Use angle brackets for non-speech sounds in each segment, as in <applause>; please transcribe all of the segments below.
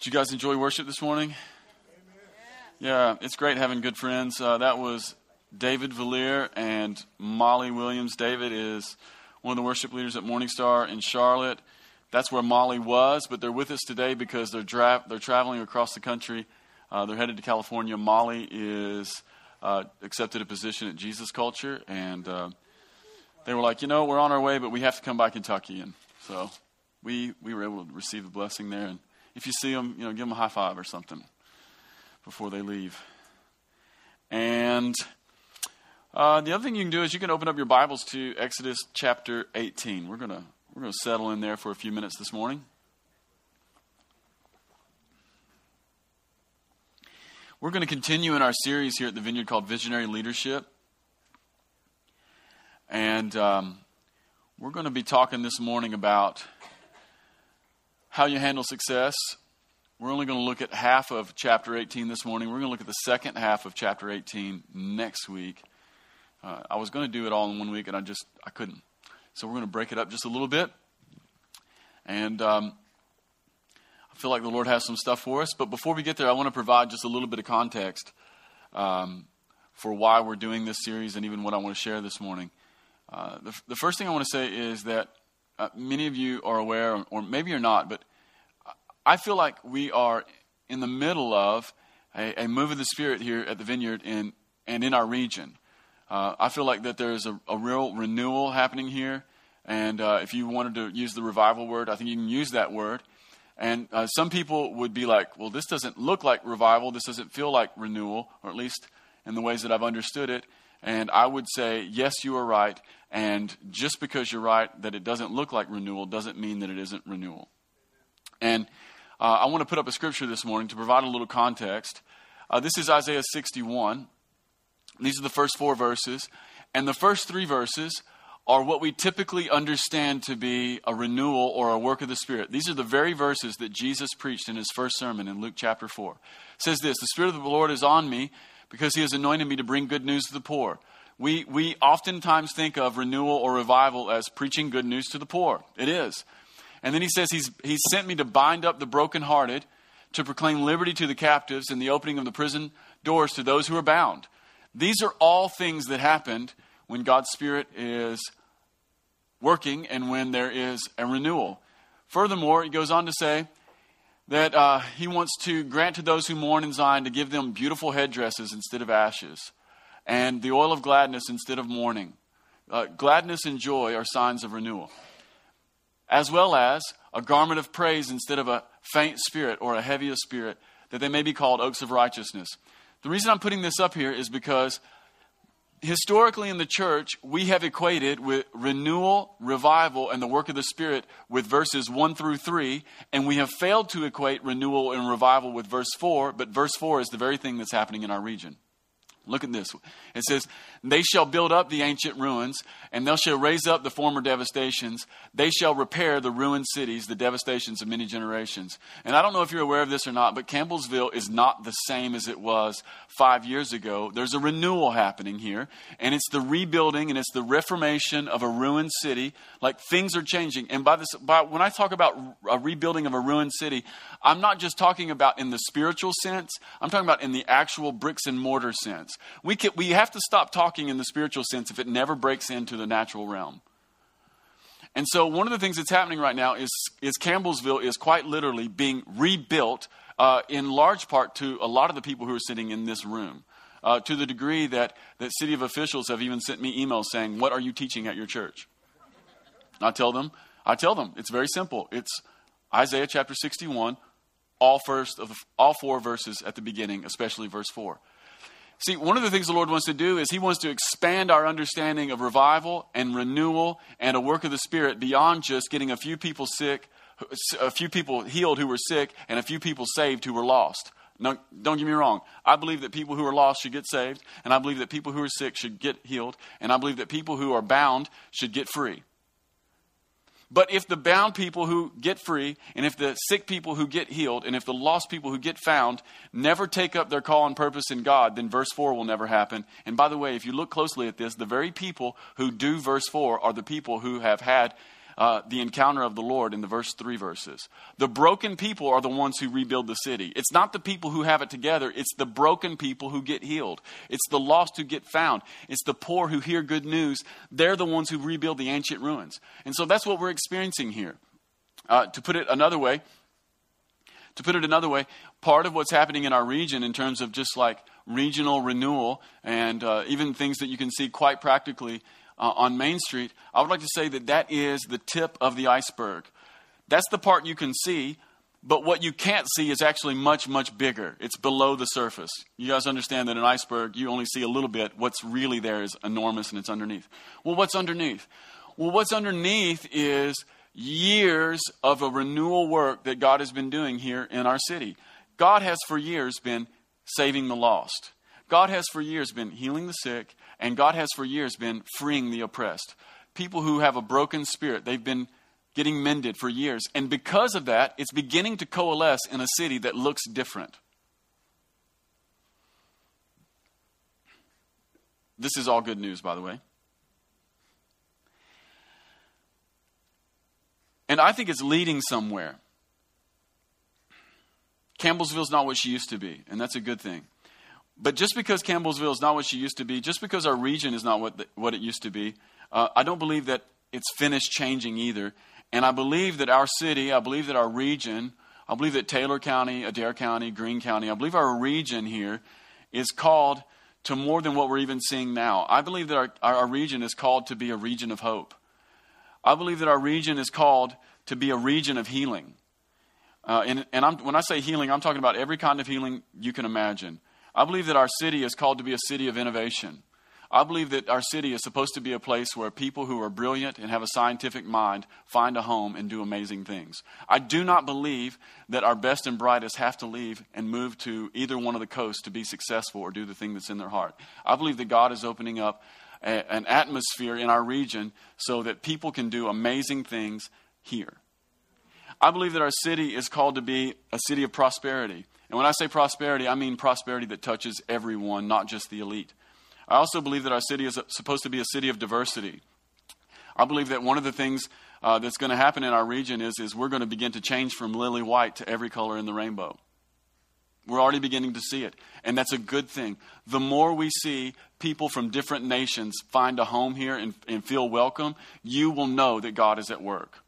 Did you guys enjoy worship this morning? Yeah, it's great having good friends. Uh, that was David Valier and Molly Williams. David is one of the worship leaders at Morning Star in Charlotte. That's where Molly was, but they're with us today because they're, dra- they're traveling across the country. Uh, they're headed to California. Molly is uh, accepted a position at Jesus Culture, and uh, they were like, you know, we're on our way, but we have to come by Kentucky, and so we we were able to receive the blessing there. And if you see them, you know, give them a high five or something before they leave. And uh, the other thing you can do is you can open up your Bibles to Exodus chapter 18. We're gonna we're gonna settle in there for a few minutes this morning. We're going to continue in our series here at the Vineyard called Visionary Leadership. And um, we're going to be talking this morning about how you handle success. We're only going to look at half of chapter 18 this morning. We're going to look at the second half of chapter 18 next week. Uh, I was going to do it all in one week, and I just I couldn't. So we're going to break it up just a little bit. And um, I feel like the Lord has some stuff for us. But before we get there, I want to provide just a little bit of context um, for why we're doing this series and even what I want to share this morning. Uh, the, the, first thing I want to say is that uh, many of you are aware, or maybe you're not, but I feel like we are in the middle of a, a move of the Spirit here at the Vineyard in, and in our region. Uh, I feel like that there's a, a real renewal happening here. And uh, if you wanted to use the revival word, I think you can use that word. And uh, some people would be like, well, this doesn't look like revival. This doesn't feel like renewal, or at least in the ways that I've understood it. And I would say, yes, you are right. And just because you're right that it doesn't look like renewal doesn't mean that it isn't renewal. And uh, I want to put up a scripture this morning to provide a little context. Uh, this is Isaiah 61. These are the first four verses. And the first three verses are what we typically understand to be a renewal or a work of the Spirit. These are the very verses that Jesus preached in his first sermon in Luke chapter 4. It says this The Spirit of the Lord is on me because he has anointed me to bring good news to the poor. We, we oftentimes think of renewal or revival as preaching good news to the poor. It is. And then he says he's, he's sent me to bind up the brokenhearted, to proclaim liberty to the captives, and the opening of the prison doors to those who are bound. These are all things that happened when God's Spirit is working and when there is a renewal. Furthermore, he goes on to say that uh, he wants to grant to those who mourn in Zion to give them beautiful headdresses instead of ashes, and the oil of gladness instead of mourning. Uh, gladness and joy are signs of renewal, as well as a garment of praise instead of a faint spirit or a heavy spirit, that they may be called oaks of righteousness. The reason I'm putting this up here is because historically in the church, we have equated with renewal, revival, and the work of the Spirit with verses 1 through 3, and we have failed to equate renewal and revival with verse 4, but verse 4 is the very thing that's happening in our region. Look at this. It says, They shall build up the ancient ruins, and they shall raise up the former devastations. They shall repair the ruined cities, the devastations of many generations. And I don't know if you're aware of this or not, but Campbellsville is not the same as it was five years ago. There's a renewal happening here, and it's the rebuilding and it's the reformation of a ruined city. Like things are changing. And by this, by, when I talk about a rebuilding of a ruined city, I'm not just talking about in the spiritual sense, I'm talking about in the actual bricks and mortar sense. We, can, we have to stop talking in the spiritual sense if it never breaks into the natural realm. And so, one of the things that's happening right now is, is Campbellsville is quite literally being rebuilt uh, in large part to a lot of the people who are sitting in this room. Uh, to the degree that, that city of officials have even sent me emails saying, What are you teaching at your church? I tell them, I tell them, it's very simple. It's Isaiah chapter 61, all first of all four verses at the beginning, especially verse 4. See, one of the things the Lord wants to do is He wants to expand our understanding of revival and renewal and a work of the Spirit beyond just getting a few people sick, a few people healed who were sick, and a few people saved who were lost. Don't get me wrong. I believe that people who are lost should get saved, and I believe that people who are sick should get healed, and I believe that people who are bound should get free. But if the bound people who get free, and if the sick people who get healed, and if the lost people who get found never take up their call and purpose in God, then verse 4 will never happen. And by the way, if you look closely at this, the very people who do verse 4 are the people who have had uh, the encounter of the Lord in the verse three verses. The broken people are the ones who rebuild the city. It's not the people who have it together, it's the broken people who get healed. It's the lost who get found. It's the poor who hear good news. They're the ones who rebuild the ancient ruins. And so that's what we're experiencing here. Uh, to put it another way, to put it another way, part of what's happening in our region in terms of just like regional renewal and uh, even things that you can see quite practically uh, on Main Street, I would like to say that that is the tip of the iceberg. That's the part you can see, but what you can't see is actually much, much bigger. It's below the surface. You guys understand that an iceberg, you only see a little bit. What's really there is enormous and it's underneath. Well, what's underneath? Well, what's underneath is years of a renewal work that God has been doing here in our city. God has for years been saving the lost. God has for years been healing the sick, and God has for years been freeing the oppressed. People who have a broken spirit, they've been getting mended for years. And because of that, it's beginning to coalesce in a city that looks different. This is all good news, by the way. And I think it's leading somewhere. Campbellsville's not what she used to be, and that's a good thing. But just because Campbellsville is not what she used to be, just because our region is not what, the, what it used to be, uh, I don't believe that it's finished changing either. And I believe that our city, I believe that our region, I believe that Taylor County, Adair County, Green County, I believe our region here is called to more than what we're even seeing now. I believe that our, our region is called to be a region of hope. I believe that our region is called to be a region of healing. Uh, and and when I say healing, I'm talking about every kind of healing you can imagine. I believe that our city is called to be a city of innovation. I believe that our city is supposed to be a place where people who are brilliant and have a scientific mind find a home and do amazing things. I do not believe that our best and brightest have to leave and move to either one of the coasts to be successful or do the thing that's in their heart. I believe that God is opening up a, an atmosphere in our region so that people can do amazing things here. I believe that our city is called to be a city of prosperity. And when I say prosperity, I mean prosperity that touches everyone, not just the elite. I also believe that our city is supposed to be a city of diversity. I believe that one of the things uh, that's going to happen in our region is, is we're going to begin to change from lily white to every color in the rainbow. We're already beginning to see it, and that's a good thing. The more we see people from different nations find a home here and, and feel welcome, you will know that God is at work.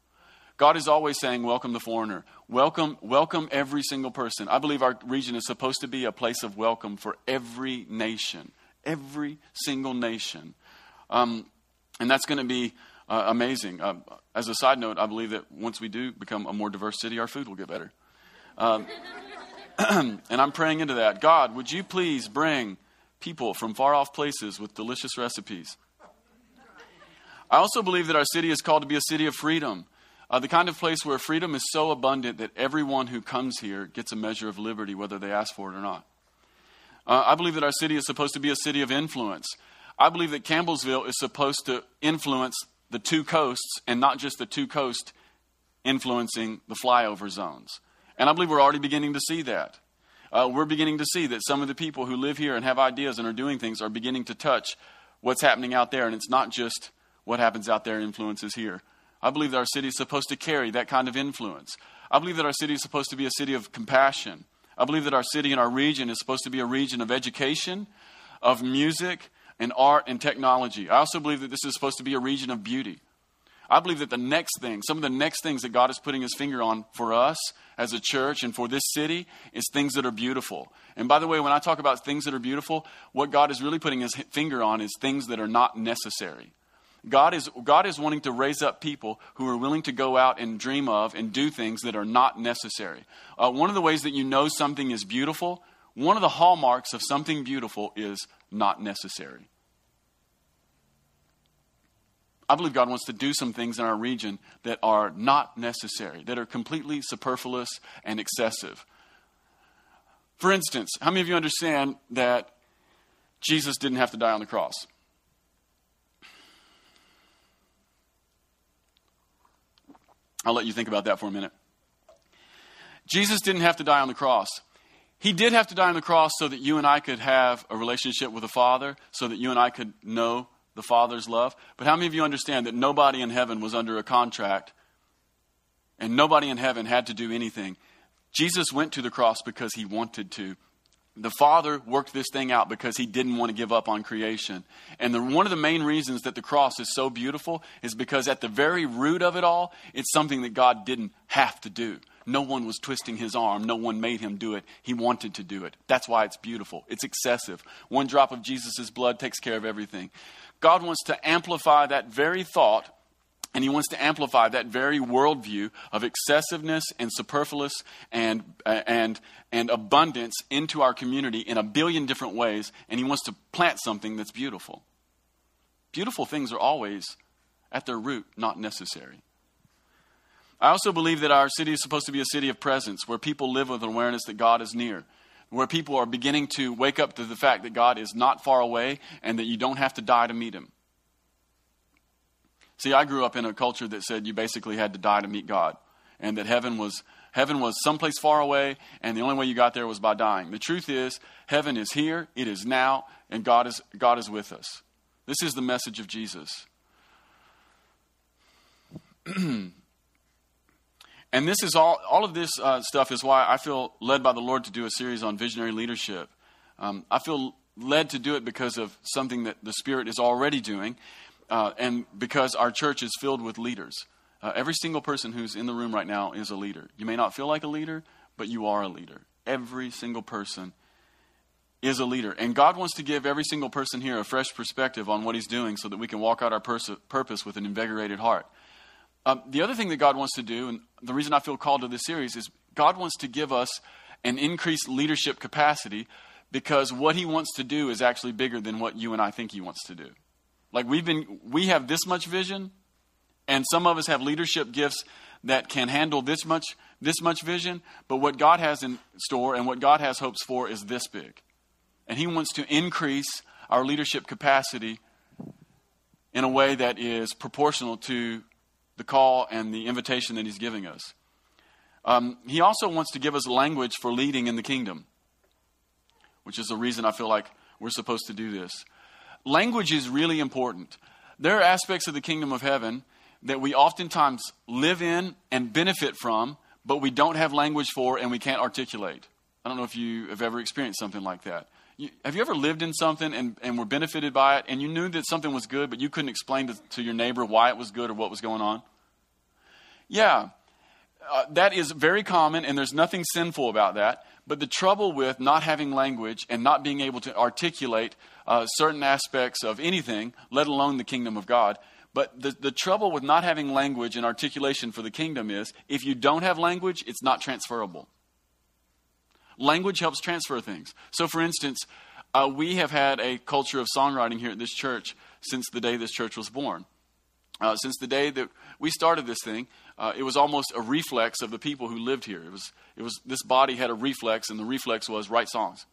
God is always saying, Welcome the foreigner. Welcome, welcome every single person. I believe our region is supposed to be a place of welcome for every nation, every single nation. Um, and that's going to be uh, amazing. Uh, as a side note, I believe that once we do become a more diverse city, our food will get better. Um, <clears throat> and I'm praying into that. God, would you please bring people from far off places with delicious recipes? I also believe that our city is called to be a city of freedom. Uh, the kind of place where freedom is so abundant that everyone who comes here gets a measure of liberty, whether they ask for it or not. Uh, I believe that our city is supposed to be a city of influence. I believe that Campbellsville is supposed to influence the two coasts and not just the two coasts influencing the flyover zones. And I believe we're already beginning to see that. Uh, we're beginning to see that some of the people who live here and have ideas and are doing things are beginning to touch what's happening out there. And it's not just what happens out there influences here. I believe that our city is supposed to carry that kind of influence. I believe that our city is supposed to be a city of compassion. I believe that our city and our region is supposed to be a region of education, of music, and art and technology. I also believe that this is supposed to be a region of beauty. I believe that the next thing, some of the next things that God is putting his finger on for us as a church and for this city is things that are beautiful. And by the way, when I talk about things that are beautiful, what God is really putting his finger on is things that are not necessary. God is, God is wanting to raise up people who are willing to go out and dream of and do things that are not necessary. Uh, one of the ways that you know something is beautiful, one of the hallmarks of something beautiful is not necessary. I believe God wants to do some things in our region that are not necessary, that are completely superfluous and excessive. For instance, how many of you understand that Jesus didn't have to die on the cross? I'll let you think about that for a minute. Jesus didn't have to die on the cross. He did have to die on the cross so that you and I could have a relationship with the Father, so that you and I could know the Father's love. But how many of you understand that nobody in heaven was under a contract and nobody in heaven had to do anything? Jesus went to the cross because he wanted to. The Father worked this thing out because he didn't want to give up on creation. And the, one of the main reasons that the cross is so beautiful is because at the very root of it all, it's something that God didn't have to do. No one was twisting his arm. No one made him do it. He wanted to do it. That's why it's beautiful. It's excessive. One drop of Jesus' blood takes care of everything. God wants to amplify that very thought and he wants to amplify that very worldview of excessiveness and superfluous and, and, and abundance into our community in a billion different ways. And he wants to plant something that's beautiful. Beautiful things are always, at their root, not necessary. I also believe that our city is supposed to be a city of presence where people live with an awareness that God is near, where people are beginning to wake up to the fact that God is not far away and that you don't have to die to meet him. See, I grew up in a culture that said you basically had to die to meet God, and that heaven was heaven was someplace far away, and the only way you got there was by dying. The truth is, heaven is here, it is now, and God is God is with us. This is the message of Jesus. <clears throat> and this is all all of this uh, stuff is why I feel led by the Lord to do a series on visionary leadership. Um, I feel led to do it because of something that the Spirit is already doing, uh, and because our church is filled with leaders. Uh, every single person who's in the room right now is a leader. You may not feel like a leader, but you are a leader. Every single person is a leader. And God wants to give every single person here a fresh perspective on what He's doing so that we can walk out our pers- purpose with an invigorated heart. Um, the other thing that God wants to do, and the reason I feel called to this series, is God wants to give us an increased leadership capacity because what He wants to do is actually bigger than what you and I think He wants to do. Like we've been, we have this much vision, and some of us have leadership gifts that can handle this much, this much vision. But what God has in store and what God has hopes for is this big, and He wants to increase our leadership capacity in a way that is proportional to the call and the invitation that He's giving us. Um, he also wants to give us language for leading in the kingdom, which is the reason I feel like we're supposed to do this language is really important. There are aspects of the kingdom of heaven that we oftentimes live in and benefit from, but we don't have language for and we can't articulate. I don't know if you have ever experienced something like that. You, have you ever lived in something and, and were benefited by it and you knew that something was good, but you couldn't explain to, to your neighbor why it was good or what was going on? Yeah, uh, that is very common and there's nothing sinful about that. But the trouble with not having language and not being able to articulate uh, certain aspects of anything, let alone the kingdom of God, but the, the trouble with not having language and articulation for the kingdom is if you don't have language, it's not transferable. Language helps transfer things. So, for instance, uh, we have had a culture of songwriting here at this church since the day this church was born. Uh, since the day that we started this thing, uh, it was almost a reflex of the people who lived here. It was, it was, this body had a reflex, and the reflex was write songs.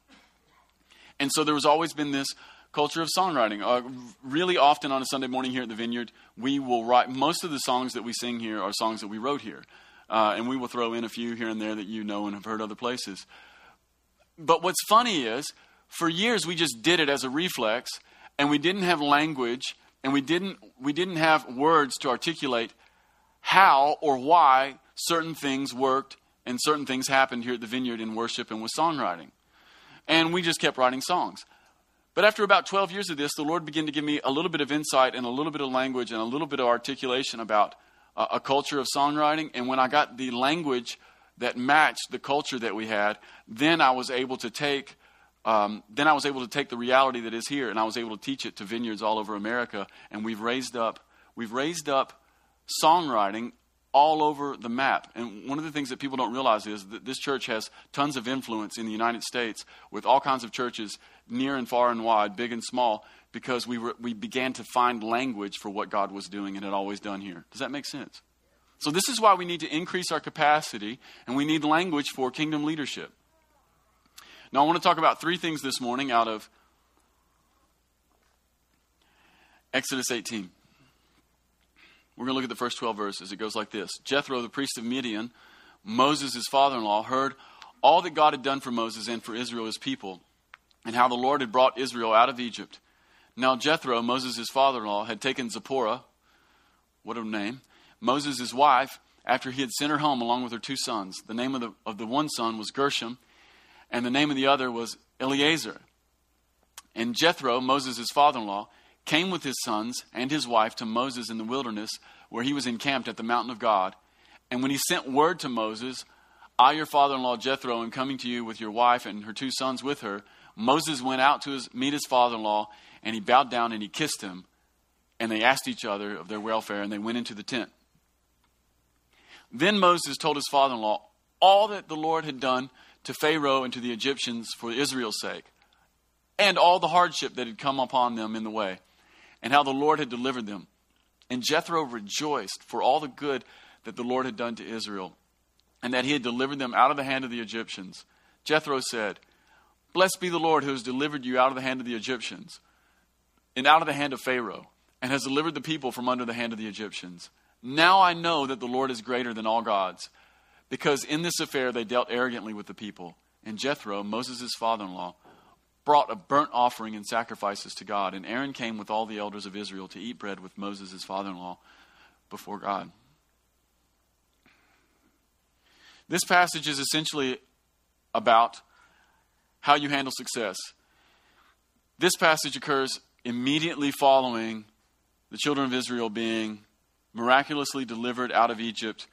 And so there was always been this culture of songwriting. Uh, really often on a Sunday morning here at the Vineyard, we will write, most of the songs that we sing here are songs that we wrote here. Uh, and we will throw in a few here and there that you know and have heard other places. But what's funny is, for years we just did it as a reflex, and we didn't have language, and we didn't, we didn't have words to articulate how or why certain things worked and certain things happened here at the vineyard in worship and with songwriting. And we just kept writing songs. But after about 12 years of this, the Lord began to give me a little bit of insight and a little bit of language and a little bit of articulation about a, a culture of songwriting. And when I got the language that matched the culture that we had, then I was able to take um, then I was able to take the reality that is here and I was able to teach it to vineyards all over America. And we've raised up we've raised up songwriting all over the map. And one of the things that people don't realize is that this church has tons of influence in the United States with all kinds of churches near and far and wide, big and small, because we, were, we began to find language for what God was doing and had always done here. Does that make sense? So, this is why we need to increase our capacity and we need language for kingdom leadership. Now, I want to talk about three things this morning out of Exodus 18. We're going to look at the first 12 verses. It goes like this Jethro, the priest of Midian, Moses' father in law, heard all that God had done for Moses and for Israel, his people, and how the Lord had brought Israel out of Egypt. Now Jethro, Moses' father in law, had taken Zipporah, what a name, Moses' wife, after he had sent her home along with her two sons. The name of the, of the one son was Gershom, and the name of the other was Eleazar. And Jethro, Moses' father in law, came with his sons and his wife to Moses in the wilderness, where he was encamped at the mountain of God. And when he sent word to Moses, I, your father in law Jethro, am coming to you with your wife and her two sons with her, Moses went out to his, meet his father in law, and he bowed down and he kissed him. And they asked each other of their welfare, and they went into the tent. Then Moses told his father in law all that the Lord had done to Pharaoh and to the Egyptians for Israel's sake, and all the hardship that had come upon them in the way, and how the Lord had delivered them. And Jethro rejoiced for all the good that the Lord had done to Israel, and that he had delivered them out of the hand of the Egyptians. Jethro said, Blessed be the Lord who has delivered you out of the hand of the Egyptians, and out of the hand of Pharaoh, and has delivered the people from under the hand of the Egyptians. Now I know that the Lord is greater than all gods, because in this affair they dealt arrogantly with the people. And Jethro, Moses' father in law, brought a burnt offering and sacrifices to God. And Aaron came with all the elders of Israel to eat bread with Moses' his father in law before God. This passage is essentially about how you handle success. This passage occurs immediately following the children of Israel being miraculously delivered out of Egypt,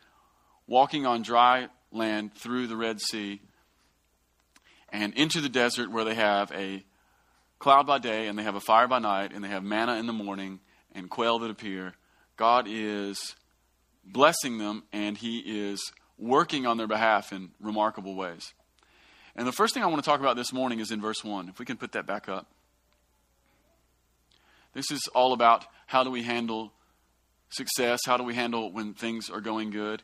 walking on dry land through the Red Sea and into the desert where they have a cloud by day and they have a fire by night and they have manna in the morning and quail that appear. God is blessing them and He is working on their behalf in remarkable ways. And the first thing I want to talk about this morning is in verse 1. If we can put that back up. This is all about how do we handle success? How do we handle when things are going good?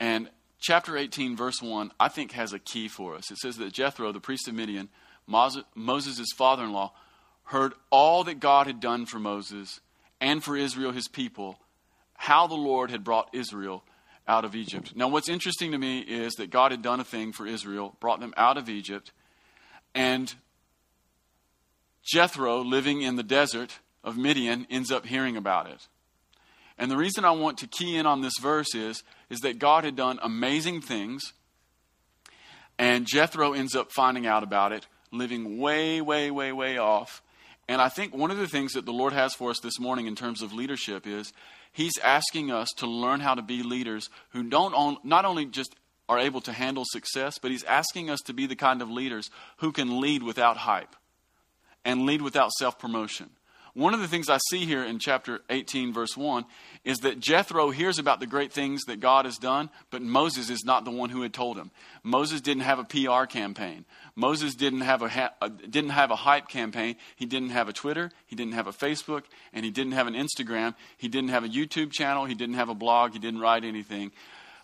And chapter 18, verse 1, I think has a key for us. It says that Jethro, the priest of Midian, Moses' father in law, heard all that God had done for Moses and for Israel, his people, how the Lord had brought Israel out of Egypt. Now, what's interesting to me is that God had done a thing for Israel, brought them out of Egypt, and Jethro, living in the desert of Midian, ends up hearing about it. And the reason I want to key in on this verse is, is that God had done amazing things, and Jethro ends up finding out about it, living way, way, way, way off. And I think one of the things that the Lord has for us this morning in terms of leadership is He's asking us to learn how to be leaders who don't on, not only just are able to handle success, but He's asking us to be the kind of leaders who can lead without hype and lead without self promotion. One of the things I see here in chapter 18, verse 1, is that Jethro hears about the great things that God has done, but Moses is not the one who had told him. Moses didn't have a PR campaign. Moses didn't have a, ha- uh, didn't have a hype campaign. He didn't have a Twitter. He didn't have a Facebook. And he didn't have an Instagram. He didn't have a YouTube channel. He didn't have a blog. He didn't write anything.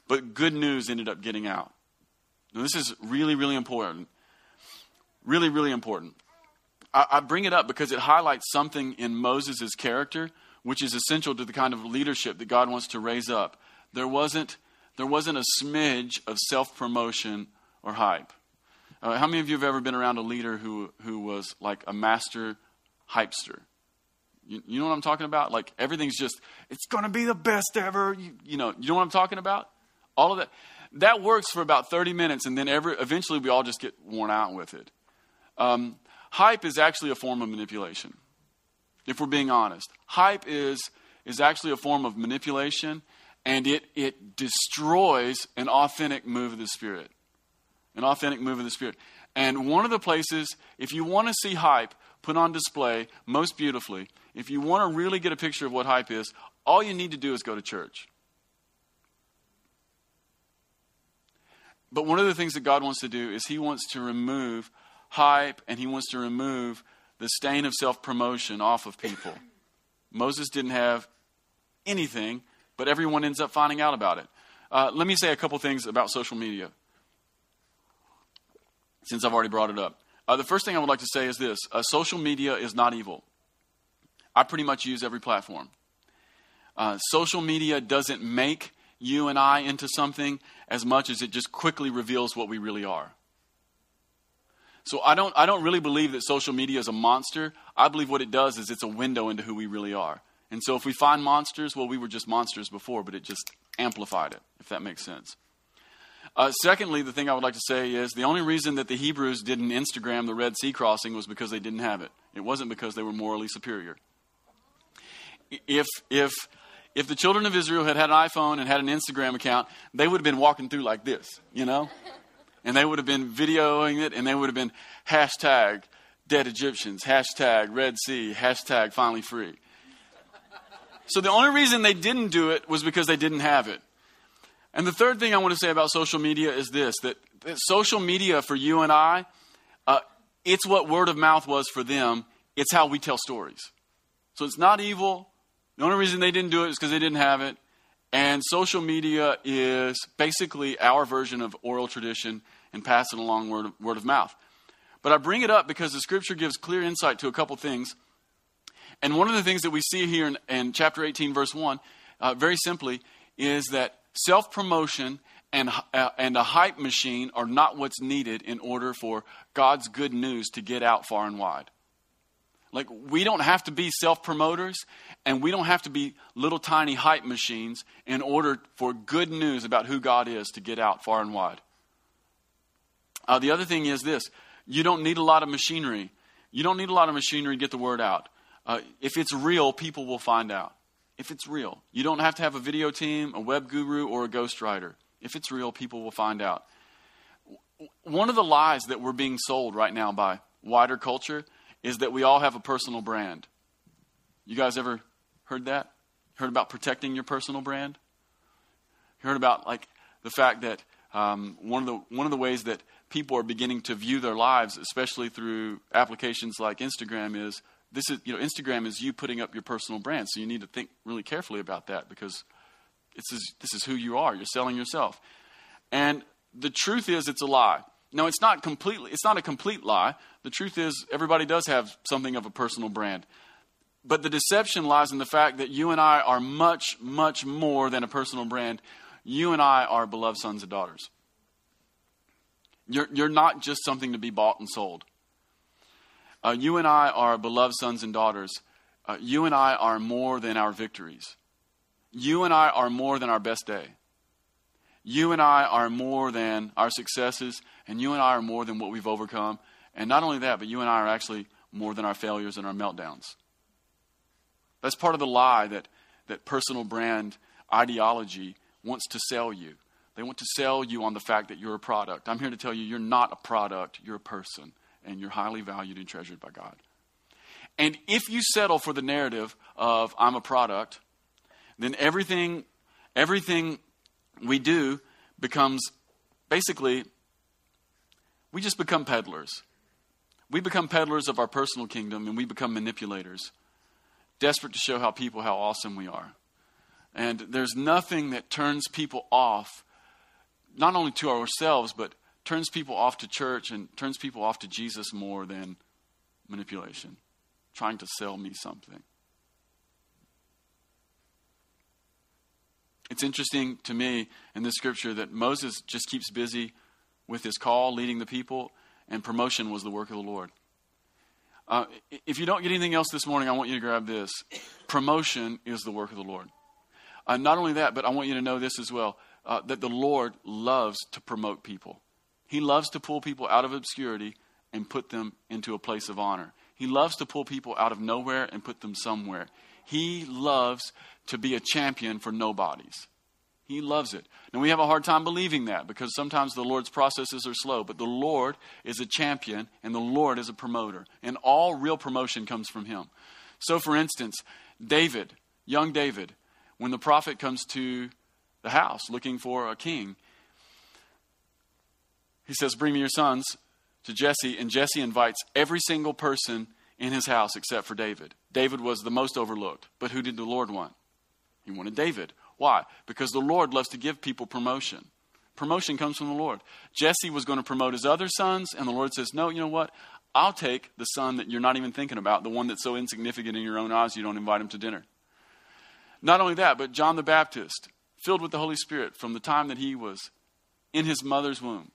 But good news ended up getting out. Now, this is really, really important. Really, really important. I, bring it up because it highlights something in Moses' character, which is essential to the kind of leadership that God wants to raise up. There wasn't, there wasn't a smidge of self promotion or hype. Uh, how many of you have ever been around a leader who, who was like a master hypester? You, you know what I'm talking about? Like everything's just, it's going to be the best ever. You, you know, you know what I'm talking about? All of that. That works for about 30 minutes, and then every, eventually we all just get worn out with it. Um, Hype is actually a form of manipulation, if we're being honest. Hype is, is actually a form of manipulation, and it, it destroys an authentic move of the Spirit. An authentic move of the Spirit. And one of the places, if you want to see hype put on display most beautifully, if you want to really get a picture of what hype is, all you need to do is go to church. But one of the things that God wants to do is He wants to remove hype and he wants to remove the stain of self promotion off of people. <coughs> Moses didn't have anything, but everyone ends up finding out about it. Uh, let me say a couple things about social media, since I've already brought it up. Uh, the first thing I would like to say is this uh, social media is not evil. I pretty much use every platform. Uh, social media doesn't make you and I into something as much as it just quickly reveals what we really are. So I don't, I don't really believe that social media is a monster. I believe what it does is it's a window into who we really are. And so if we find monsters, well, we were just monsters before, but it just amplified it, if that makes sense. Uh, secondly, the thing I would like to say is the only reason that the Hebrews didn't Instagram the Red Sea crossing was because they didn't have it. It wasn't because they were morally superior. If, if, if the children of Israel had had an iPhone and had an Instagram account, they would have been walking through like this, you know? And they would have been videoing it, and they would have been hashtag dead Egyptians, hashtag Red Sea, hashtag finally free. So the only reason they didn't do it was because they didn't have it. And the third thing I want to say about social media is this that, that social media for you and I, uh, it's what word of mouth was for them, it's how we tell stories. So it's not evil. The only reason they didn't do it is because they didn't have it. And social media is basically our version of oral tradition and passing along word of, word of mouth. But I bring it up because the scripture gives clear insight to a couple things. And one of the things that we see here in, in chapter 18, verse 1, uh, very simply, is that self promotion and, uh, and a hype machine are not what's needed in order for God's good news to get out far and wide. Like, we don't have to be self promoters and we don't have to be little tiny hype machines in order for good news about who God is to get out far and wide. Uh, the other thing is this you don't need a lot of machinery. You don't need a lot of machinery to get the word out. Uh, if it's real, people will find out. If it's real, you don't have to have a video team, a web guru, or a ghostwriter. If it's real, people will find out. One of the lies that we're being sold right now by wider culture is that we all have a personal brand. You guys ever heard that? Heard about protecting your personal brand? Heard about like the fact that um, one of the one of the ways that people are beginning to view their lives, especially through applications like Instagram, is this is you know Instagram is you putting up your personal brand. So you need to think really carefully about that because is this is who you are. You're selling yourself, and the truth is it's a lie. No, it's not completely. It's not a complete lie. The truth is everybody does have something of a personal brand. But the deception lies in the fact that you and I are much, much more than a personal brand. You and I are beloved sons and daughters. You're, you're not just something to be bought and sold. Uh, you and I are beloved sons and daughters. Uh, you and I are more than our victories. You and I are more than our best day. You and I are more than our successes, and you and I are more than what we've overcome. And not only that, but you and I are actually more than our failures and our meltdowns. That's part of the lie that, that personal brand ideology wants to sell you. They want to sell you on the fact that you're a product. I'm here to tell you you're not a product, you're a person, and you're highly valued and treasured by God. And if you settle for the narrative of I'm a product, then everything everything we do becomes basically we just become peddlers. We become peddlers of our personal kingdom and we become manipulators, desperate to show how people how awesome we are. And there's nothing that turns people off not only to ourselves, but turns people off to church and turns people off to Jesus more than manipulation, trying to sell me something. It's interesting to me in this scripture that Moses just keeps busy with his call, leading the people, and promotion was the work of the Lord. Uh, if you don't get anything else this morning, I want you to grab this. Promotion is the work of the Lord. Uh, not only that, but I want you to know this as well uh, that the Lord loves to promote people. He loves to pull people out of obscurity and put them into a place of honor. He loves to pull people out of nowhere and put them somewhere. He loves to be a champion for nobodies. He loves it. And we have a hard time believing that because sometimes the Lord's processes are slow, but the Lord is a champion and the Lord is a promoter. And all real promotion comes from Him. So, for instance, David, young David, when the prophet comes to the house looking for a king. He says, Bring me your sons to Jesse, and Jesse invites every single person in his house except for David. David was the most overlooked, but who did the Lord want? He wanted David. Why? Because the Lord loves to give people promotion. Promotion comes from the Lord. Jesse was going to promote his other sons, and the Lord says, No, you know what? I'll take the son that you're not even thinking about, the one that's so insignificant in your own eyes you don't invite him to dinner. Not only that, but John the Baptist filled with the Holy Spirit from the time that he was in his mother's womb.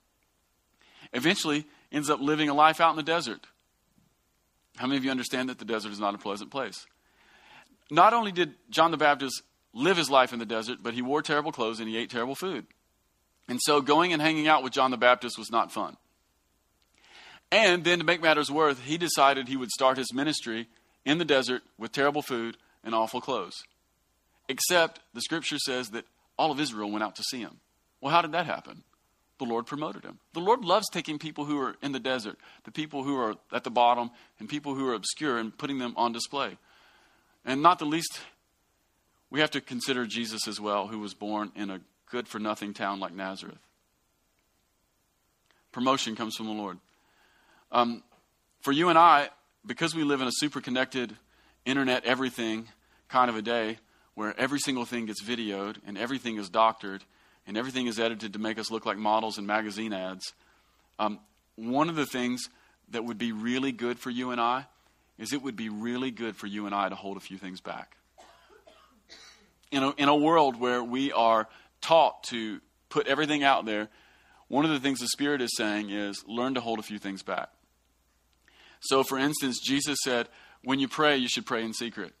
Eventually, ends up living a life out in the desert. How many of you understand that the desert is not a pleasant place? Not only did John the Baptist live his life in the desert, but he wore terrible clothes and he ate terrible food. And so going and hanging out with John the Baptist was not fun. And then to make matters worse, he decided he would start his ministry in the desert with terrible food and awful clothes. Except the scripture says that all of Israel went out to see him. Well, how did that happen? The Lord promoted him. The Lord loves taking people who are in the desert, the people who are at the bottom, and people who are obscure, and putting them on display. And not the least, we have to consider Jesus as well, who was born in a good for nothing town like Nazareth. Promotion comes from the Lord. Um, for you and I, because we live in a super connected, internet everything kind of a day, where every single thing gets videoed and everything is doctored and everything is edited to make us look like models in magazine ads. Um, one of the things that would be really good for you and I is it would be really good for you and I to hold a few things back. In a, in a world where we are taught to put everything out there, one of the things the Spirit is saying is learn to hold a few things back. So, for instance, Jesus said, when you pray, you should pray in secret.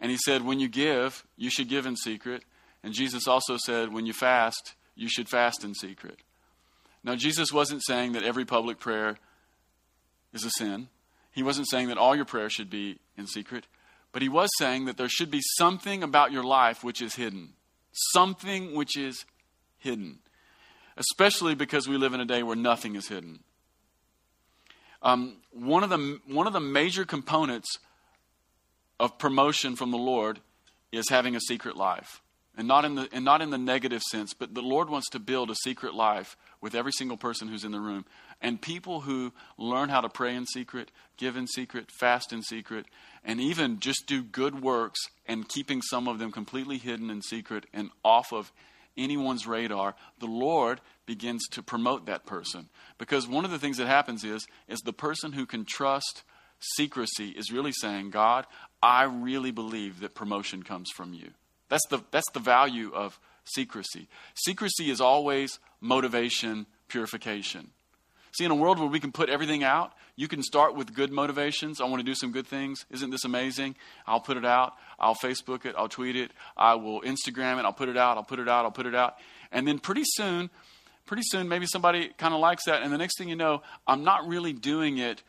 And he said, when you give, you should give in secret. And Jesus also said, when you fast, you should fast in secret. Now, Jesus wasn't saying that every public prayer is a sin. He wasn't saying that all your prayer should be in secret. But he was saying that there should be something about your life which is hidden. Something which is hidden. Especially because we live in a day where nothing is hidden. Um, one, of the, one of the major components of promotion from the Lord is having a secret life. And not, in the, and not in the negative sense, but the Lord wants to build a secret life with every single person who's in the room. And people who learn how to pray in secret, give in secret, fast in secret, and even just do good works and keeping some of them completely hidden in secret and off of anyone's radar, the Lord begins to promote that person. Because one of the things that happens is, is the person who can trust secrecy is really saying, God, I really believe that promotion comes from you. That's the, that's the value of secrecy. Secrecy is always motivation, purification. See, in a world where we can put everything out, you can start with good motivations. I want to do some good things. Isn't this amazing? I'll put it out. I'll Facebook it. I'll tweet it. I will Instagram it. I'll put it out. I'll put it out. I'll put it out. And then pretty soon, pretty soon, maybe somebody kind of likes that. And the next thing you know, I'm not really doing it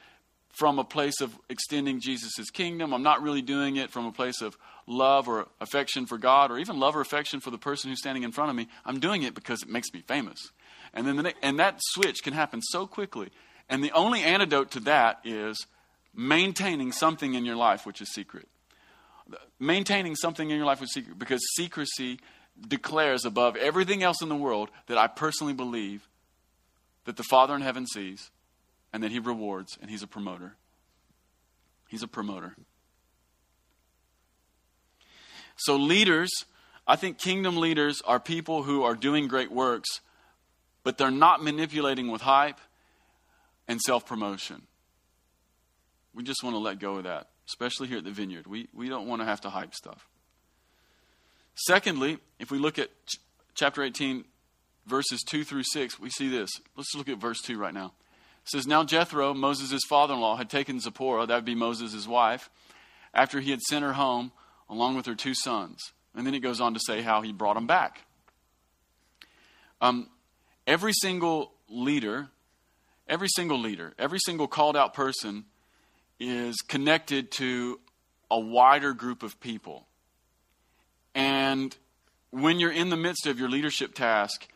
from a place of extending Jesus' kingdom. I'm not really doing it from a place of love or affection for God or even love or affection for the person who's standing in front of me. I'm doing it because it makes me famous. And, then the, and that switch can happen so quickly. And the only antidote to that is maintaining something in your life which is secret. Maintaining something in your life which is secret because secrecy declares above everything else in the world that I personally believe that the Father in heaven sees and that he rewards, and he's a promoter. He's a promoter. So, leaders, I think kingdom leaders are people who are doing great works, but they're not manipulating with hype and self promotion. We just want to let go of that, especially here at the vineyard. We, we don't want to have to hype stuff. Secondly, if we look at ch- chapter 18, verses 2 through 6, we see this. Let's look at verse 2 right now. It says, Now Jethro, Moses' father in law, had taken Zipporah, that would be Moses' wife, after he had sent her home along with her two sons. And then he goes on to say how he brought them back. Um, every single leader, every single leader, every single called out person is connected to a wider group of people. And when you're in the midst of your leadership task,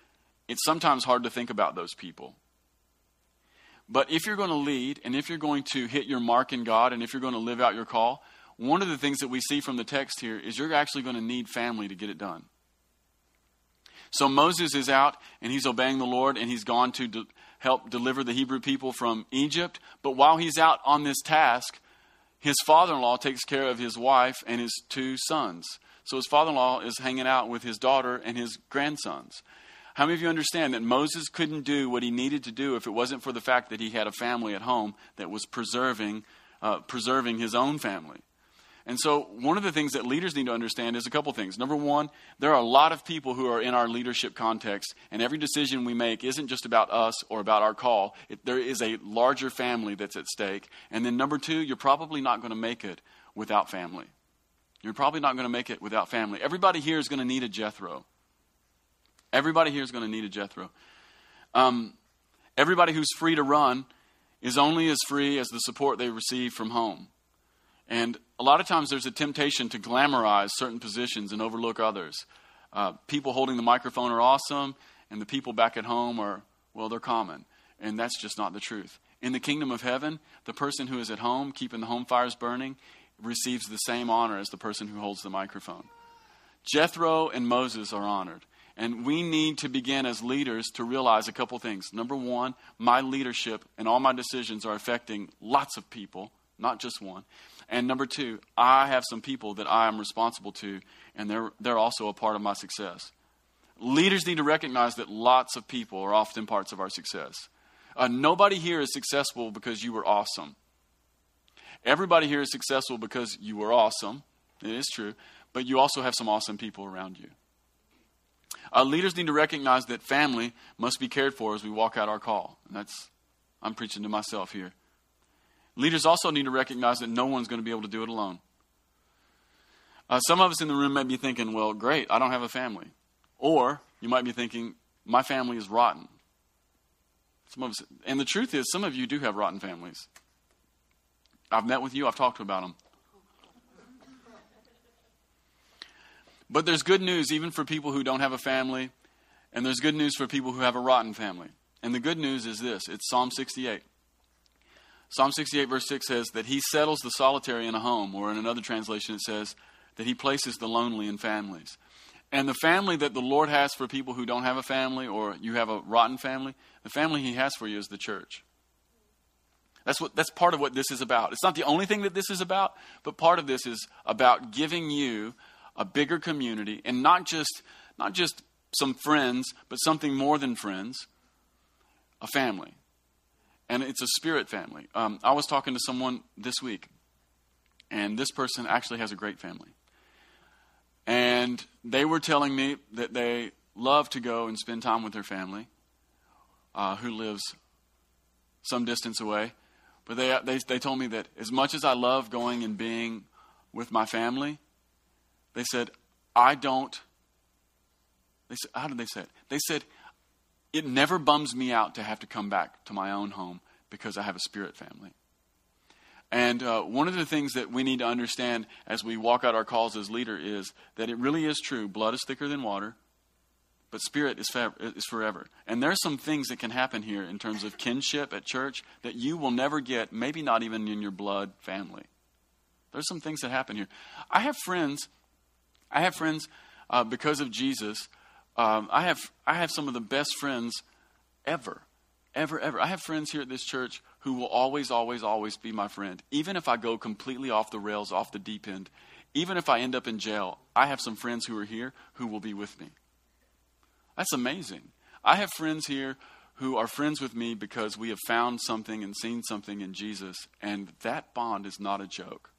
it's sometimes hard to think about those people. But if you're going to lead and if you're going to hit your mark in God and if you're going to live out your call, one of the things that we see from the text here is you're actually going to need family to get it done. So Moses is out and he's obeying the Lord and he's gone to de- help deliver the Hebrew people from Egypt. But while he's out on this task, his father in law takes care of his wife and his two sons. So his father in law is hanging out with his daughter and his grandsons. How many of you understand that Moses couldn't do what he needed to do if it wasn't for the fact that he had a family at home that was preserving, uh, preserving his own family? And so, one of the things that leaders need to understand is a couple things. Number one, there are a lot of people who are in our leadership context, and every decision we make isn't just about us or about our call. It, there is a larger family that's at stake. And then, number two, you're probably not going to make it without family. You're probably not going to make it without family. Everybody here is going to need a Jethro. Everybody here is going to need a Jethro. Um, everybody who's free to run is only as free as the support they receive from home. And a lot of times there's a temptation to glamorize certain positions and overlook others. Uh, people holding the microphone are awesome, and the people back at home are, well, they're common. And that's just not the truth. In the kingdom of heaven, the person who is at home, keeping the home fires burning, receives the same honor as the person who holds the microphone. Jethro and Moses are honored. And we need to begin as leaders to realize a couple things. Number one, my leadership and all my decisions are affecting lots of people, not just one. And number two, I have some people that I am responsible to, and they're, they're also a part of my success. Leaders need to recognize that lots of people are often parts of our success. Uh, nobody here is successful because you were awesome. Everybody here is successful because you were awesome. It is true. But you also have some awesome people around you. Leaders need to recognize that family must be cared for as we walk out our call. And that's, I'm preaching to myself here. Leaders also need to recognize that no one's going to be able to do it alone. Uh, some of us in the room may be thinking, well, great, I don't have a family. Or you might be thinking, my family is rotten. Some of us, and the truth is, some of you do have rotten families. I've met with you, I've talked about them. But there's good news even for people who don't have a family, and there's good news for people who have a rotten family. And the good news is this it's Psalm 68. Psalm 68, verse 6 says that he settles the solitary in a home, or in another translation, it says that he places the lonely in families. And the family that the Lord has for people who don't have a family, or you have a rotten family, the family he has for you is the church. That's, what, that's part of what this is about. It's not the only thing that this is about, but part of this is about giving you a bigger community, and not just, not just some friends, but something more than friends a family. And it's a spirit family. Um, I was talking to someone this week, and this person actually has a great family. And they were telling me that they love to go and spend time with their family, uh, who lives some distance away. But they, they, they told me that as much as I love going and being with my family, they said, I don't. They said, how did they say it? They said, it never bums me out to have to come back to my own home because I have a spirit family. And uh, one of the things that we need to understand as we walk out our calls as leader is that it really is true. Blood is thicker than water, but spirit is, is forever. And there's some things that can happen here in terms of kinship at church that you will never get, maybe not even in your blood family. There's some things that happen here. I have friends I have friends uh, because of Jesus. Um, I have I have some of the best friends ever, ever, ever. I have friends here at this church who will always, always, always be my friend, even if I go completely off the rails, off the deep end. Even if I end up in jail, I have some friends who are here who will be with me. That's amazing. I have friends here who are friends with me because we have found something and seen something in Jesus, and that bond is not a joke.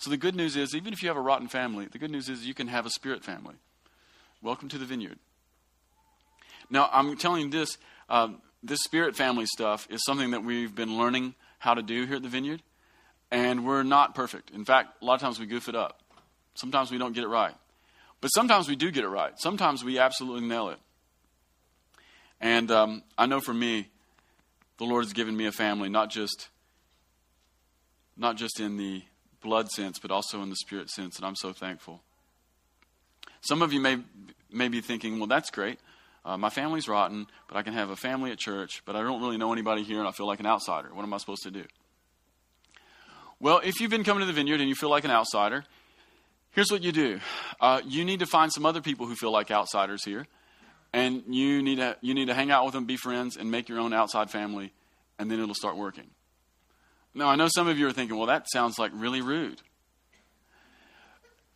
So the good news is, even if you have a rotten family, the good news is you can have a spirit family. Welcome to the vineyard. Now, I'm telling you this um, this spirit family stuff is something that we've been learning how to do here at the vineyard, and we're not perfect. In fact, a lot of times we goof it up. Sometimes we don't get it right. But sometimes we do get it right. Sometimes we absolutely nail it. And um, I know for me, the Lord has given me a family, not just not just in the blood sense, but also in the spirit sense, and I'm so thankful. Some of you may, may be thinking, well, that's great. Uh, my family's rotten, but I can have a family at church, but I don't really know anybody here and I feel like an outsider. What am I supposed to do? Well, if you've been coming to the vineyard and you feel like an outsider, here's what you do uh, you need to find some other people who feel like outsiders here, and you need, to, you need to hang out with them, be friends, and make your own outside family, and then it'll start working. Now, I know some of you are thinking, well, that sounds like really rude.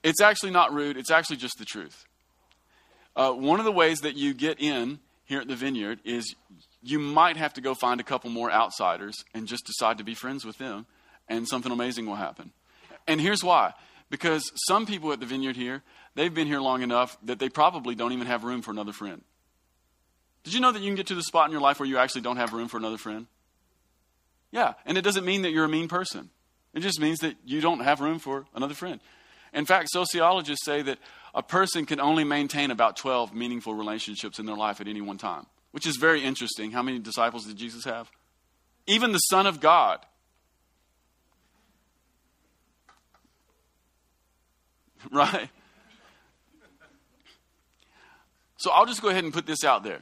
It's actually not rude, it's actually just the truth. Uh, one of the ways that you get in here at the vineyard is you might have to go find a couple more outsiders and just decide to be friends with them, and something amazing will happen. And here's why. Because some people at the vineyard here, they've been here long enough that they probably don't even have room for another friend. Did you know that you can get to the spot in your life where you actually don't have room for another friend? Yeah, and it doesn't mean that you're a mean person. It just means that you don't have room for another friend. In fact, sociologists say that a person can only maintain about 12 meaningful relationships in their life at any one time, which is very interesting. How many disciples did Jesus have? Even the Son of God. <laughs> Right? So I'll just go ahead and put this out there.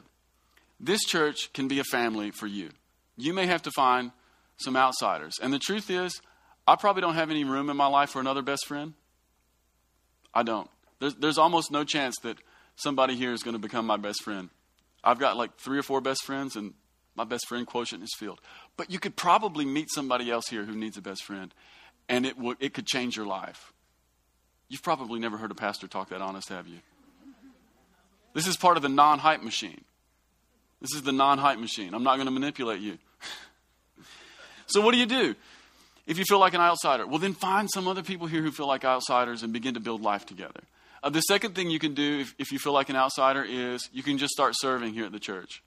This church can be a family for you. You may have to find some outsiders. And the truth is, I probably don't have any room in my life for another best friend. I don't. There's, there's almost no chance that somebody here is going to become my best friend. I've got like three or four best friends, and my best friend quotient is filled. But you could probably meet somebody else here who needs a best friend, and it, w- it could change your life. You've probably never heard a pastor talk that honest, have you? This is part of the non hype machine. This is the non hype machine. I'm not going to manipulate you. So, what do you do? If you feel like an outsider, well, then find some other people here who feel like outsiders and begin to build life together. Uh, the second thing you can do if, if you feel like an outsider is you can just start serving here at the church.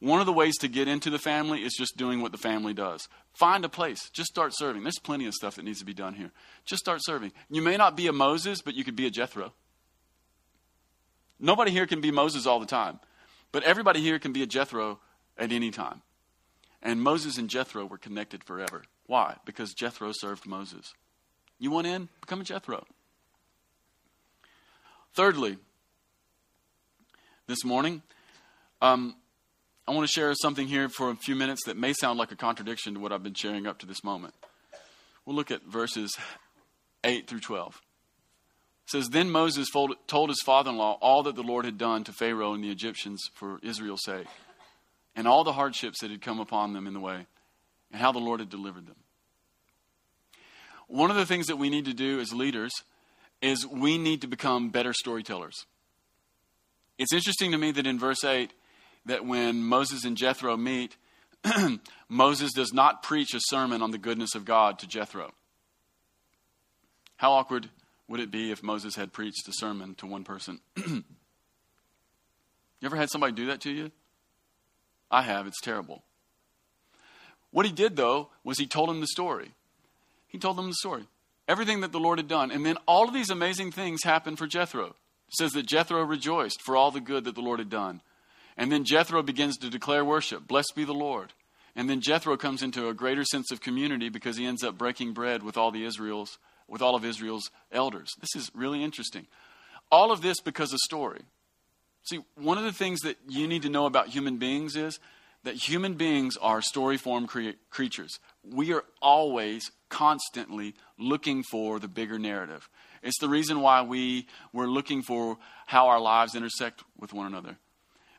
One of the ways to get into the family is just doing what the family does. Find a place, just start serving. There's plenty of stuff that needs to be done here. Just start serving. You may not be a Moses, but you could be a Jethro. Nobody here can be Moses all the time, but everybody here can be a Jethro at any time. And Moses and Jethro were connected forever. Why? Because Jethro served Moses. You want in? Become a Jethro. Thirdly, this morning, um, I want to share something here for a few minutes that may sound like a contradiction to what I've been sharing up to this moment. We'll look at verses 8 through 12. It says, Then Moses told his father in law all that the Lord had done to Pharaoh and the Egyptians for Israel's sake, and all the hardships that had come upon them in the way and how the Lord had delivered them. One of the things that we need to do as leaders is we need to become better storytellers. It's interesting to me that in verse 8, that when Moses and Jethro meet, <clears throat> Moses does not preach a sermon on the goodness of God to Jethro. How awkward would it be if Moses had preached a sermon to one person? <clears throat> you ever had somebody do that to you? I have. It's terrible. What he did, though, was he told him the story. He told them the story. Everything that the Lord had done. And then all of these amazing things happened for Jethro. It says that Jethro rejoiced for all the good that the Lord had done. And then Jethro begins to declare worship. Blessed be the Lord. And then Jethro comes into a greater sense of community because he ends up breaking bread with all the Israel's with all of Israel's elders. This is really interesting. All of this because of story. See, one of the things that you need to know about human beings is that human beings are story form cre- creatures. We are always, constantly looking for the bigger narrative. It's the reason why we, we're looking for how our lives intersect with one another.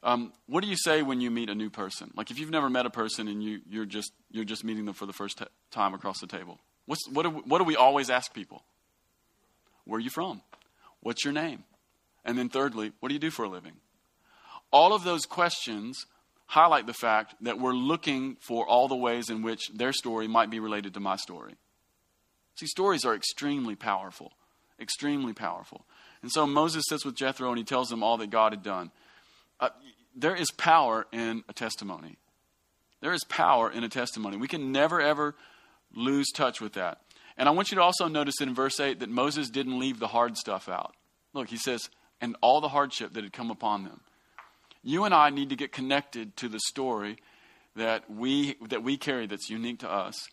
Um, what do you say when you meet a new person? Like if you've never met a person and you, you're, just, you're just meeting them for the first t- time across the table. What's, what, do we, what do we always ask people? Where are you from? What's your name? And then thirdly, what do you do for a living? All of those questions highlight the fact that we're looking for all the ways in which their story might be related to my story. See, stories are extremely powerful, extremely powerful. And so Moses sits with Jethro and he tells him all that God had done. Uh, there is power in a testimony. There is power in a testimony. We can never, ever lose touch with that. And I want you to also notice in verse 8 that Moses didn't leave the hard stuff out. Look, he says, and all the hardship that had come upon them. You and I need to get connected to the story that we, that we carry that's unique to us.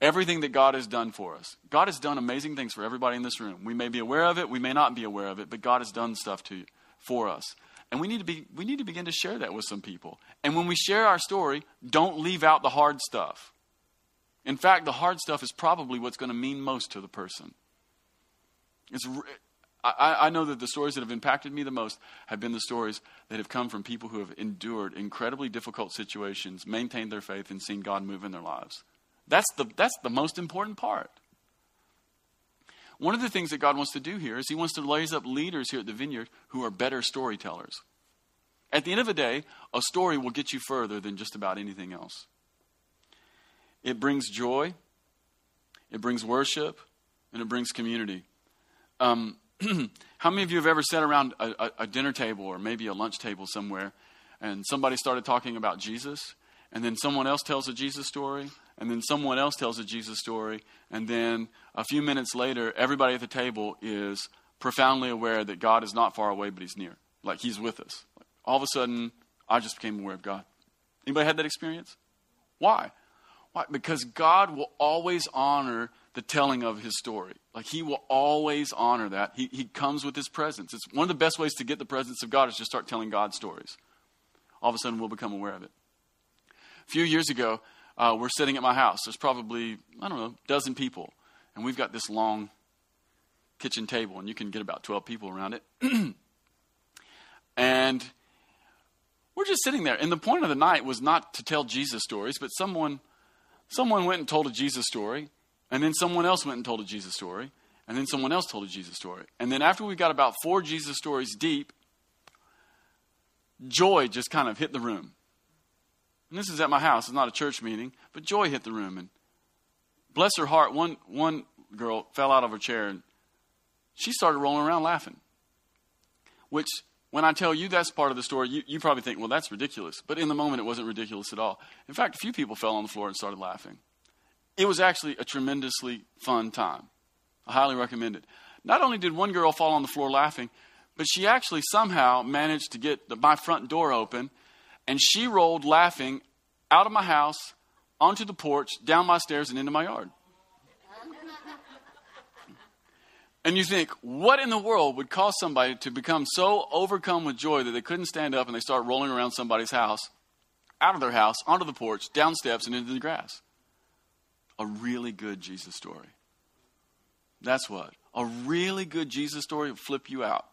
Everything that God has done for us. God has done amazing things for everybody in this room. We may be aware of it, we may not be aware of it, but God has done stuff to for us. And we need to be we need to begin to share that with some people. And when we share our story, don't leave out the hard stuff. In fact, the hard stuff is probably what's going to mean most to the person. It's I, I, know that the stories that have impacted me the most have been the stories that have come from people who have endured incredibly difficult situations, maintained their faith, and seen God move in their lives. That's the, that's the most important part. One of the things that God wants to do here is He wants to raise up leaders here at the vineyard who are better storytellers. At the end of the day, a story will get you further than just about anything else. It brings joy, it brings worship, and it brings community. Um, <clears throat> how many of you have ever sat around a, a, a dinner table or maybe a lunch table somewhere and somebody started talking about Jesus, and then someone else tells a Jesus story, and then someone else tells a Jesus story, and then a few minutes later, everybody at the table is profoundly aware that God is not far away, but He's near. Like He's with us. All of a sudden, I just became aware of God. Anybody had that experience? Why? Why? Because God will always honor the telling of his story. Like he will always honor that. He, he comes with his presence. It's one of the best ways to get the presence of God is just start telling God stories. All of a sudden, we'll become aware of it. A few years ago, uh, we're sitting at my house. There's probably, I don't know, a dozen people. And we've got this long kitchen table, and you can get about 12 people around it. <clears throat> and we're just sitting there. And the point of the night was not to tell Jesus stories, but someone, someone went and told a Jesus story and then someone else went and told a Jesus story. And then someone else told a Jesus story. And then after we got about four Jesus stories deep, joy just kind of hit the room. And this is at my house. It's not a church meeting, but joy hit the room. And bless her heart, one, one girl fell out of her chair and she started rolling around laughing. Which, when I tell you that's part of the story, you, you probably think, well, that's ridiculous. But in the moment, it wasn't ridiculous at all. In fact, a few people fell on the floor and started laughing. It was actually a tremendously fun time. I highly recommend it. Not only did one girl fall on the floor laughing, but she actually somehow managed to get the, my front door open, and she rolled laughing out of my house, onto the porch, down my stairs, and into my yard. And you think, what in the world would cause somebody to become so overcome with joy that they couldn't stand up and they start rolling around somebody's house, out of their house, onto the porch, down steps, and into the grass? A really good Jesus story. That's what. A really good Jesus story will flip you out.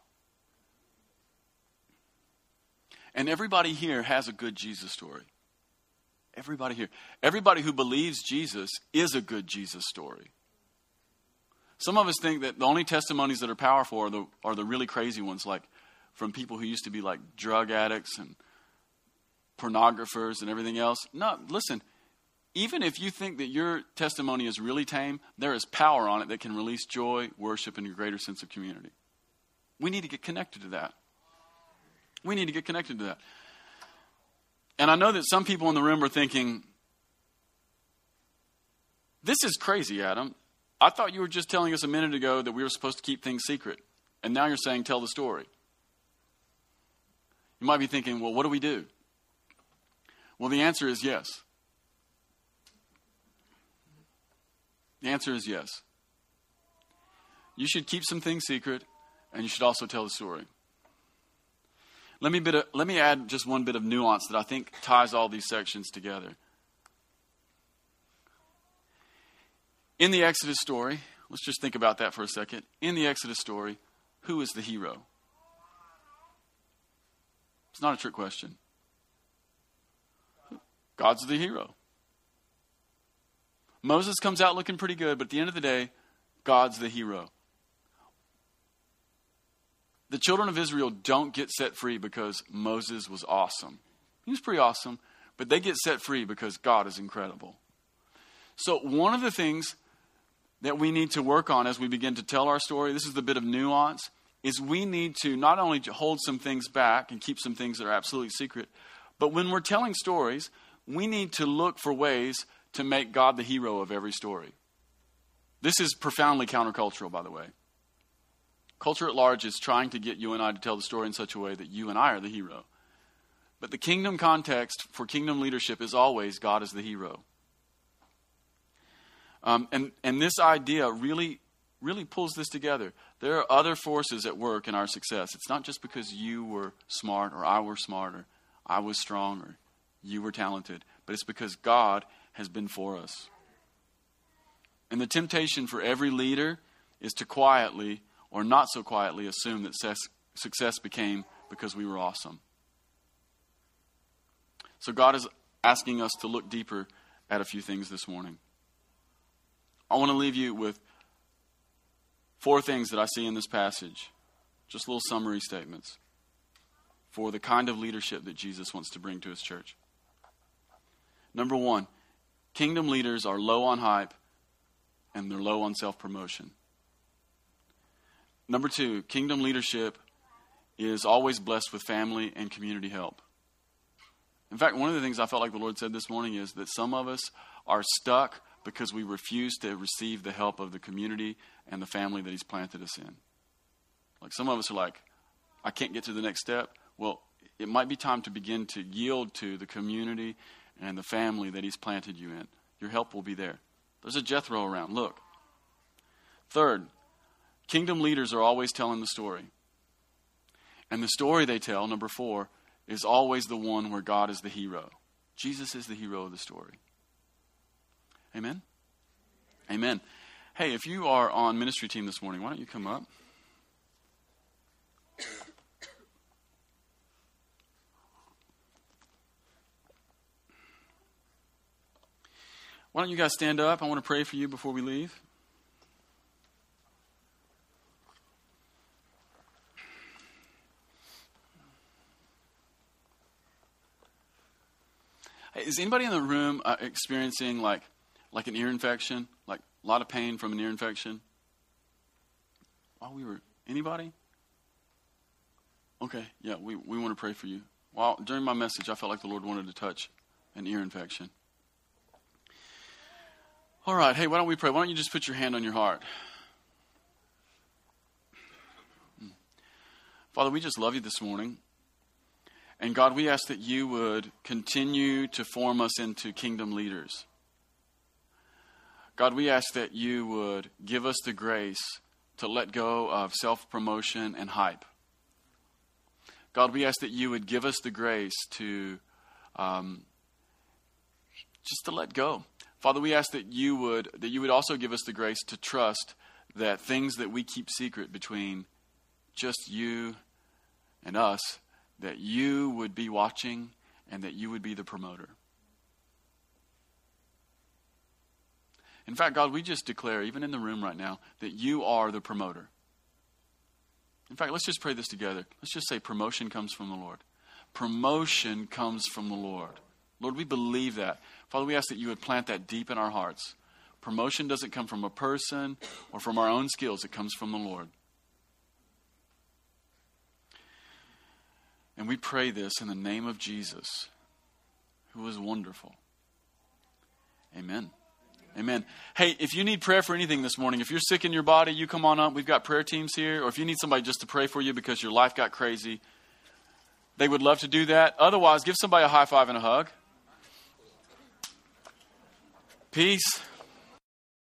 And everybody here has a good Jesus story. Everybody here. Everybody who believes Jesus is a good Jesus story. Some of us think that the only testimonies that are powerful are the, are the really crazy ones, like from people who used to be like drug addicts and pornographers and everything else. No, listen, even if you think that your testimony is really tame, there is power on it that can release joy, worship, and a greater sense of community. We need to get connected to that. We need to get connected to that. And I know that some people in the room are thinking, this is crazy, Adam. I thought you were just telling us a minute ago that we were supposed to keep things secret. And now you're saying, tell the story. You might be thinking, well, what do we do? Well, the answer is yes. The answer is yes. You should keep some things secret, and you should also tell the story. Let me, of, let me add just one bit of nuance that I think ties all these sections together. In the Exodus story, let's just think about that for a second. In the Exodus story, who is the hero? It's not a trick question. God's the hero. Moses comes out looking pretty good, but at the end of the day, God's the hero. The children of Israel don't get set free because Moses was awesome. He was pretty awesome, but they get set free because God is incredible. So, one of the things that we need to work on as we begin to tell our story, this is the bit of nuance, is we need to not only hold some things back and keep some things that are absolutely secret, but when we're telling stories, we need to look for ways to make God the hero of every story. This is profoundly countercultural, by the way. Culture at large is trying to get you and I to tell the story in such a way that you and I are the hero. But the kingdom context for kingdom leadership is always God is the hero. Um, and, and this idea really, really pulls this together. There are other forces at work in our success. It's not just because you were smart or I were smarter, I was strong or you were talented, but it's because God has been for us. And the temptation for every leader is to quietly or not so quietly assume that success became because we were awesome. So God is asking us to look deeper at a few things this morning. I want to leave you with four things that I see in this passage, just little summary statements for the kind of leadership that Jesus wants to bring to his church. Number one, Kingdom leaders are low on hype and they're low on self promotion. Number two, kingdom leadership is always blessed with family and community help. In fact, one of the things I felt like the Lord said this morning is that some of us are stuck because we refuse to receive the help of the community and the family that He's planted us in. Like some of us are like, I can't get to the next step. Well, it might be time to begin to yield to the community and the family that He's planted you in. Your help will be there. There's a Jethro around. Look. Third, kingdom leaders are always telling the story. And the story they tell, number four, is always the one where God is the hero. Jesus is the hero of the story. Amen? Amen. Hey, if you are on ministry team this morning, why don't you come up? Why don't you guys stand up? I want to pray for you before we leave. Is anybody in the room uh, experiencing like like an ear infection, like a lot of pain from an ear infection? While we were anybody? Okay, yeah, we, we want to pray for you. While during my message, I felt like the Lord wanted to touch an ear infection. All right, hey, why don't we pray? Why don't you just put your hand on your heart? Father, we just love you this morning. And God, we ask that you would continue to form us into kingdom leaders. God, we ask that you would give us the grace to let go of self promotion and hype. God, we ask that you would give us the grace to um, just to let go. Father, we ask that you would that you would also give us the grace to trust that things that we keep secret between just you and us that you would be watching and that you would be the promoter. In fact, God, we just declare, even in the room right now, that you are the promoter. In fact, let's just pray this together. Let's just say promotion comes from the Lord. Promotion comes from the Lord. Lord, we believe that. Father, we ask that you would plant that deep in our hearts. Promotion doesn't come from a person or from our own skills, it comes from the Lord. And we pray this in the name of Jesus, who is wonderful. Amen. Amen. Hey, if you need prayer for anything this morning, if you're sick in your body, you come on up. We've got prayer teams here. Or if you need somebody just to pray for you because your life got crazy, they would love to do that. Otherwise, give somebody a high five and a hug. Peace.